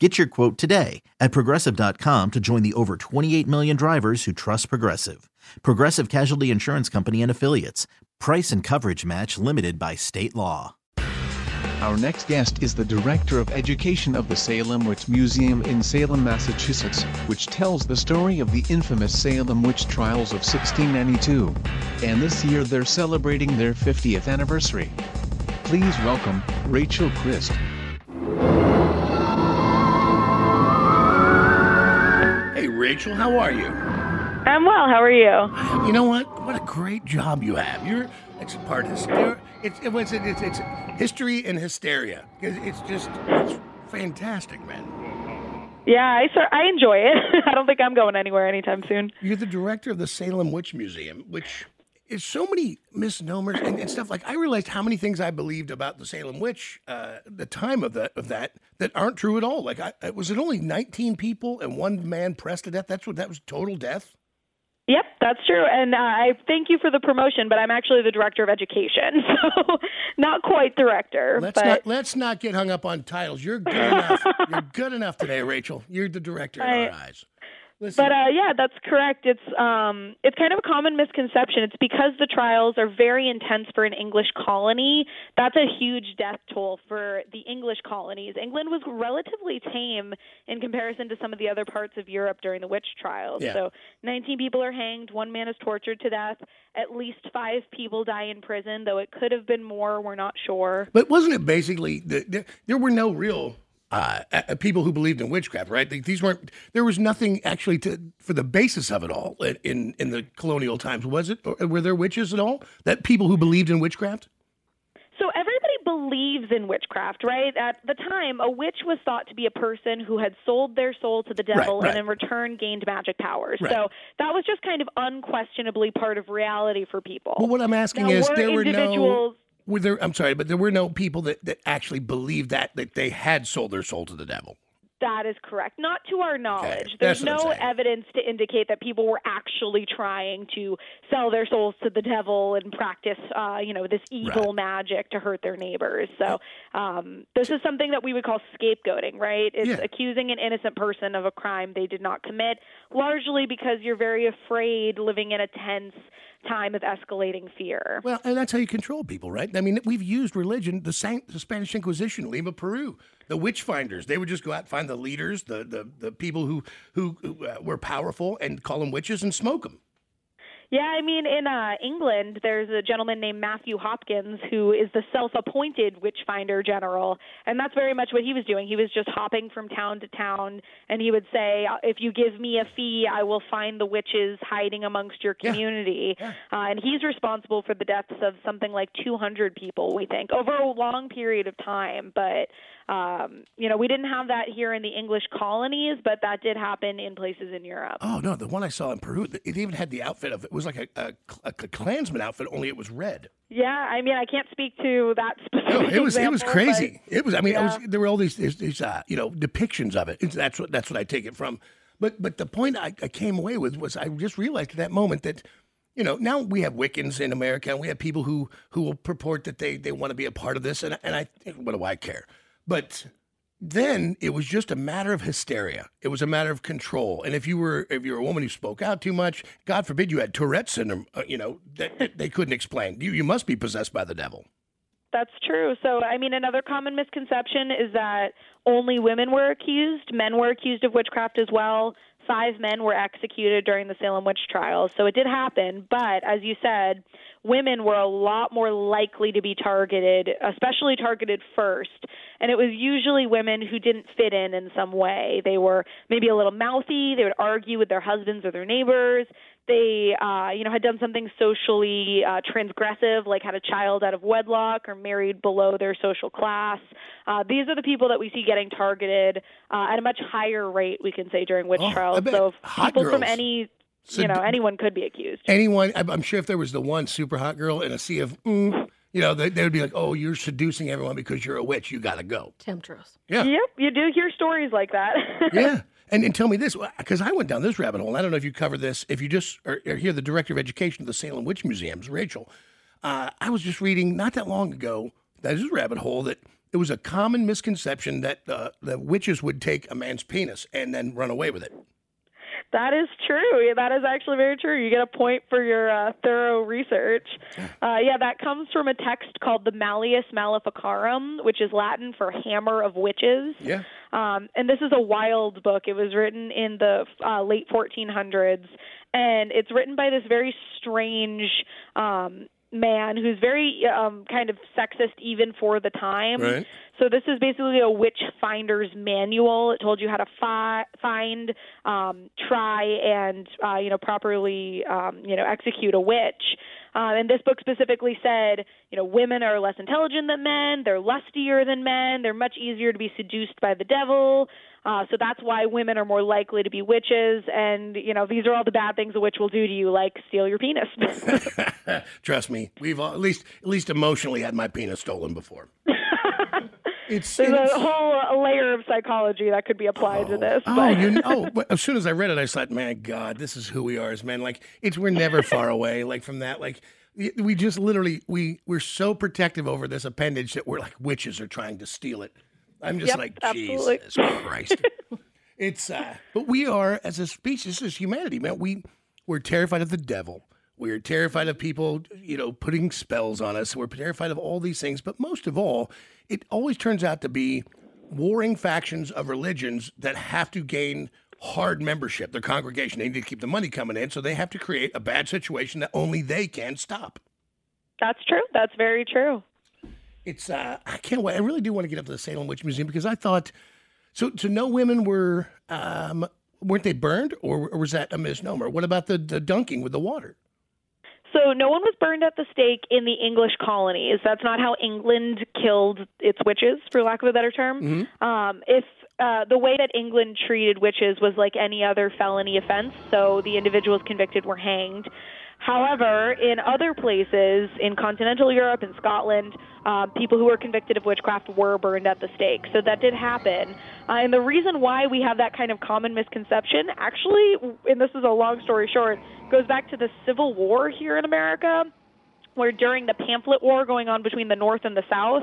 Get your quote today at progressive.com to join the over 28 million drivers who trust Progressive. Progressive Casualty Insurance Company and Affiliates. Price and coverage match limited by state law. Our next guest is the Director of Education of the Salem Witch Museum in Salem, Massachusetts, which tells the story of the infamous Salem witch trials of 1692. And this year they're celebrating their 50th anniversary. Please welcome Rachel Christ. Rachel, how are you? I'm well. How are you? You know what? What a great job you have. You're it's part hysteria. It's it was it's, it's history and hysteria. It's, it's just it's fantastic, man. Yeah, I sir, I enjoy it. I don't think I'm going anywhere anytime soon. You're the director of the Salem Witch Museum, which is so many misnomers and, and stuff. Like I realized how many things I believed about the Salem Witch, uh, the time of that of that, that aren't true at all. Like I, was it only 19 people and one man pressed to death? That's what that was total death. Yep, that's true. And uh, I thank you for the promotion, but I'm actually the director of education, so not quite director. Let's but... not let's not get hung up on titles. You're good enough. You're good enough today, Rachel. You're the director in I, our eyes. Listen. But uh, yeah, that's correct. It's um, it's kind of a common misconception. It's because the trials are very intense for an English colony. That's a huge death toll for the English colonies. England was relatively tame in comparison to some of the other parts of Europe during the witch trials. Yeah. So, 19 people are hanged, one man is tortured to death. At least five people die in prison, though it could have been more. We're not sure. But wasn't it basically the, there, there were no real uh, uh, people who believed in witchcraft, right? These weren't. There was nothing actually to for the basis of it all in in the colonial times. Was it? Or were there witches at all? That people who believed in witchcraft? So everybody believes in witchcraft, right? At the time, a witch was thought to be a person who had sold their soul to the devil right, right. and in return gained magic powers. Right. So that was just kind of unquestionably part of reality for people. Well, what I'm asking now, is, were there were no individuals were there I'm sorry, but there were no people that, that actually believed that that they had sold their soul to the devil. That is correct. Not to our knowledge. Okay, There's that's what I'm no evidence to indicate that people were actually trying to sell their souls to the devil and practice, uh, you know, this evil Right. magic to hurt their neighbors. So um, this is something that we would call scapegoating, right? It's Yeah. accusing an innocent person of a crime they did not commit, largely because you're very afraid living in a tense time of escalating fear. Well, and that's how you control people, right? I mean, we've used religion, the, San- the Spanish Inquisition, Lima, Peru, the witch finders. They would just go out and find the leaders, the the, the people who who, who uh, were powerful, and call them witches and smoke them. Yeah, I mean, in uh, England, there's a gentleman named Matthew Hopkins who is the self appointed witchfinder general. And that's very much what he was doing. He was just hopping from town to town, and he would say, If you give me a fee, I will find the witches hiding amongst your Yeah. community. Yeah. Uh, and he's responsible for the deaths of something like 200 people, we think, over a long period of time. But, um, you know, we didn't have that here in the English colonies, but that did happen in places in Europe. Oh no, the one I saw in Peru, it even had the outfit of it was like a, a, a Klansman outfit, only it was red. Yeah, I mean, I can't speak to that specific. No, it was it was example, crazy. It was. I mean, Yeah. was, there were all these these, these uh, you know depictions of it. It's, that's what that's what I take it from. But but the point I, I came away with was I just realized at that moment that you know now we have Wiccans in America and we have people who who will purport that they they want to be a part of this and and I what do I care? But then it was just a matter of hysteria. It was a matter of control. And if you were if you're a woman who spoke out too much, God forbid you had Tourette's syndrome, uh, you know that they couldn't explain. You you must be possessed by the devil. that's true. So, I mean, another common misconception is that only women were accused. Men were accused of witchcraft as well. Five men were executed during the Salem witch trials. So it did happen. But as you said, women were a lot more likely to be targeted, especially targeted first. And it was usually women who didn't fit in in some way. They were maybe a little mouthy, they would argue with their husbands or their neighbors. They, uh, you know, had done something socially uh, transgressive, like had a child out of wedlock or married below their social class. Uh, these are the people that we see getting targeted uh, at a much higher rate, we can say, during witch Oh, trials. So people from any, So you know, d- anyone could be accused. Anyone, I'm I'm sure if there was the one super hot girl in a sea of, mm, you know, they, they would be like, oh, you're seducing everyone because you're a witch. You got to go. Temptress. Yeah. Yep, you do hear stories like that. yeah. And, and tell me this, because I went down this rabbit hole. And I don't know if you cover this. If you just are, are here, the director of education of the Salem Witch Museums, Rachel. Uh, I was just reading not that long ago. That is a rabbit hole that it was a common misconception that uh, that witches would take a man's penis and then run away with it. That is true. That is actually very true. You get a point for your uh, thorough research. Uh, yeah, that comes from a text called the Malleus Maleficarum, which is Latin for hammer of witches. Yeah. Um, and this is a wild book. It was written in the uh, late 1400s, and it's written by this very strange um, man who's very um, kind of sexist even for the time. Right. So this is basically a witch finder's manual. It told you how to fi- find, um, try, and uh, you know properly um, you know execute a witch. Uh, and this book specifically said, you know, women are less intelligent than men. They're lustier than men. They're much easier to be seduced by the devil. Uh, so that's why women are more likely to be witches. And you know, these are all the bad things a witch will do to you, like steal your penis. Trust me, we've all, at least at least emotionally had my penis stolen before. it's, There's it's a whole layer of psychology that could be applied to this. Oh, but- you know, but as soon as I read it, I thought, man, God, this is who we are as men. Like, it's we're never far away. Like from that, like we just literally we we're so protective over this appendage that we're like witches are trying to steal it. I'm just Yep, like absolutely. Jesus Christ. it's uh, but we are as a species, as humanity, man. We we're terrified of the devil. We're terrified of people, you know, putting spells on us. We're terrified of all these things. But most of all, it always turns out to be warring factions of religions that have to gain hard membership. Their congregation, they need to keep the money coming in, so they have to create a bad situation that only they can stop. That's true. That's very true. It's uh, I can't wait. I really do want to get up to the Salem Witch Museum because I thought so. So no women were um, weren't they burned, or, or was that a misnomer? What about the, the dunking with the water? So no one was burned at the stake in the English colonies. That's not how England killed its witches, for lack of a better term. Um, if uh, the way that England treated witches was like any other felony offense, so the individuals convicted were hanged. However, in other places, in continental Europe and Scotland, uh, people who were convicted of witchcraft were burned at the stake. So that did happen. Uh, and the reason why we have that kind of common misconception, actually, and this is a long story short, goes back to the Civil War here in America where during the pamphlet war going on between the North and the South,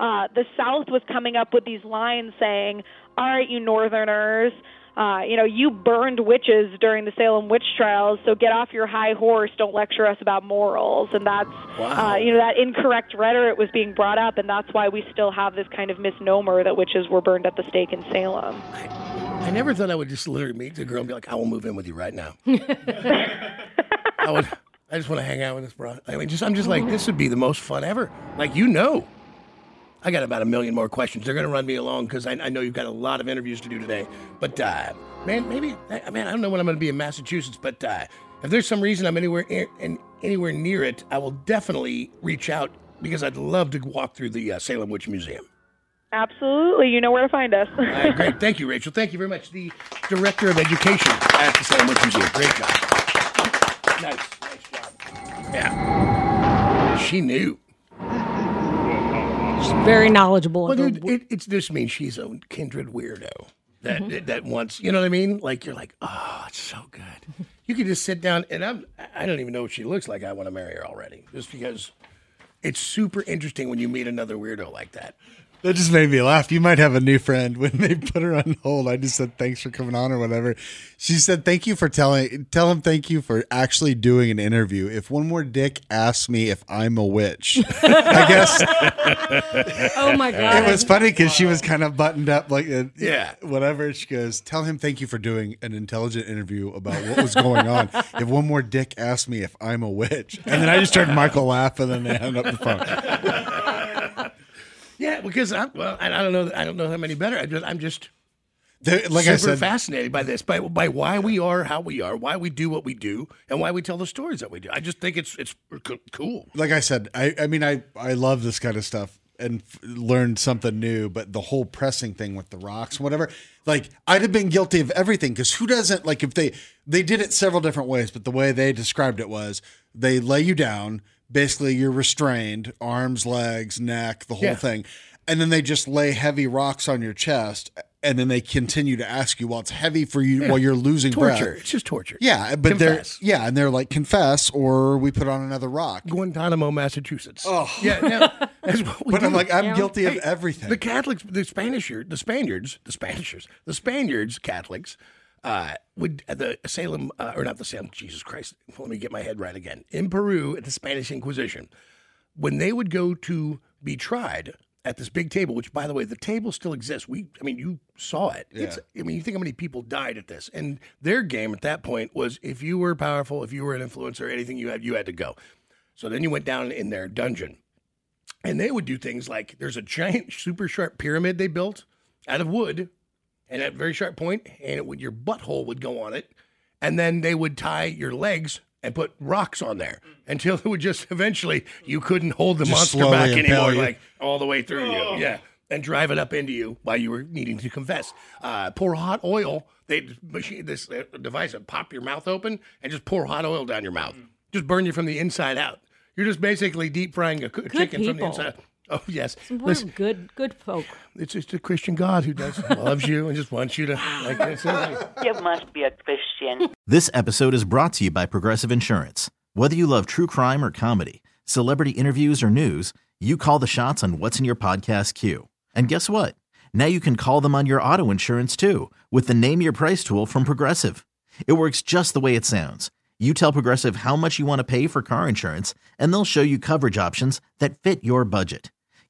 uh, the South was coming up with these lines saying, "All right, you Northerners." Uh, you know, you burned witches during the Salem witch trials, so get off your high horse. Don't lecture us about morals. And that's, Wow. uh, you know, that incorrect rhetoric was being brought up, and that's why we still have this kind of misnomer that witches were burned at the stake in Salem. I never thought I would just literally meet the girl and be like, "I will move in with you right now." I would. I just want to hang out with this bro. I mean, just I'm just like this would be the most fun ever. Like you know, I got about a million more questions. They're going to run me along because I, I know you've got a lot of interviews to do today. But uh, man, maybe I man, I don't know when I'm going to be in Massachusetts, but uh, if there's some reason I'm anywhere in, in, anywhere near it, I will definitely reach out because I'd love to walk through the uh, Salem Witch Museum. Absolutely, you know where to find us. All right, great. Thank you, Rachel. Thank you very much. The Director of Education at the Salem Witch Museum. Great job. Nice. Nice job. Yeah. She knew. She's very knowledgeable. Well, dude, it, it just means she's a kindred weirdo. That mm-hmm. that wants, you know what I mean? Like you're like, oh, it's so good. You could just sit down, and I'm. I don't even know what she looks like. I want to marry her already, just because it's super interesting when you meet another weirdo like that. That just made me laugh. You might have a new friend. When they put her on hold, I just said thanks for coming on or whatever. She said thank you for telling tell him thank you for actually doing an interview. If one more dick asks me if I'm a witch, I guess Oh my god. it was funny because she was kind of buttoned up like uh, Yeah. whatever. She goes, tell him thank you for doing an intelligent interview about what was going on. if one more dick asks me if I'm a witch, and then I just heard Michael laugh, and then they hung up the phone. Yeah, because I'm well, I I don't know. I don't know how many better. I just, I'm just like super I said, fascinated by this, by by why we are how we are, why we do what we do, and why we tell the stories that we do. I just think it's it's co- cool. like I said, I, I mean, I, I love this kind of stuff and f- learned something new, but the whole pressing thing with the rocks, whatever, like I'd have been guilty of everything. Cause who doesn't like if they, they did it several different ways, but the way they described it was they lay you down, basically you're restrained, arms, legs, neck, the whole Yeah. thing. And then they just lay heavy rocks on your chest. And then they continue to ask you while it's heavy for you while you're losing Torture. breath. It's just torture. Yeah, but Confess. they're yeah, and they're like confess or we put on another rock. Guantanamo, Massachusetts. Oh, yeah. No, that's what we But I'm like, I'm Yeah. guilty of Hey, everything. The Catholics, the Spanish, the Spaniards, the Spaniards, the Spaniards, Catholics, uh, would uh, the Salem uh, or not the Salem? Jesus Christ! Let me get my head right again. In Peru, at the Spanish Inquisition, when they would go to be tried at this big table, which by the way, the table still exists. We, I mean, you saw it. It's, I mean, you think how many people died at this, and their game at that point was if you were powerful, if you were an influencer, anything you had, you had to go. So then you went down in their dungeon and they would do things like there's a giant, super sharp pyramid they built out of wood, and at a very sharp point, and it would your butthole would go on it, and then they would tie your legs and put rocks on there until it would just eventually you couldn't hold the Just monster slowly back anymore, you. like all the way through you, yeah, and drive it up into you while you were needing to confess. Uh, pour hot oil. They machine this uh, device that pop your mouth open and just pour hot oil down your mouth, just burn you from the inside out. You're just basically deep frying a coo- chicken from the people. inside. Oh yes, We're listen, good, good folk. it's just a Christian God who does loves you and just wants you to like this. You must be a Christian. This episode is brought to you by Progressive Insurance. Whether you love true crime or comedy, celebrity interviews or news, you call the shots on what's in your podcast queue. And guess what? Now you can call them on your auto insurance too with the Name Your Price tool from Progressive. It works just the way it sounds. You tell Progressive how much you want to pay for car insurance, and they'll show you coverage options that fit your budget.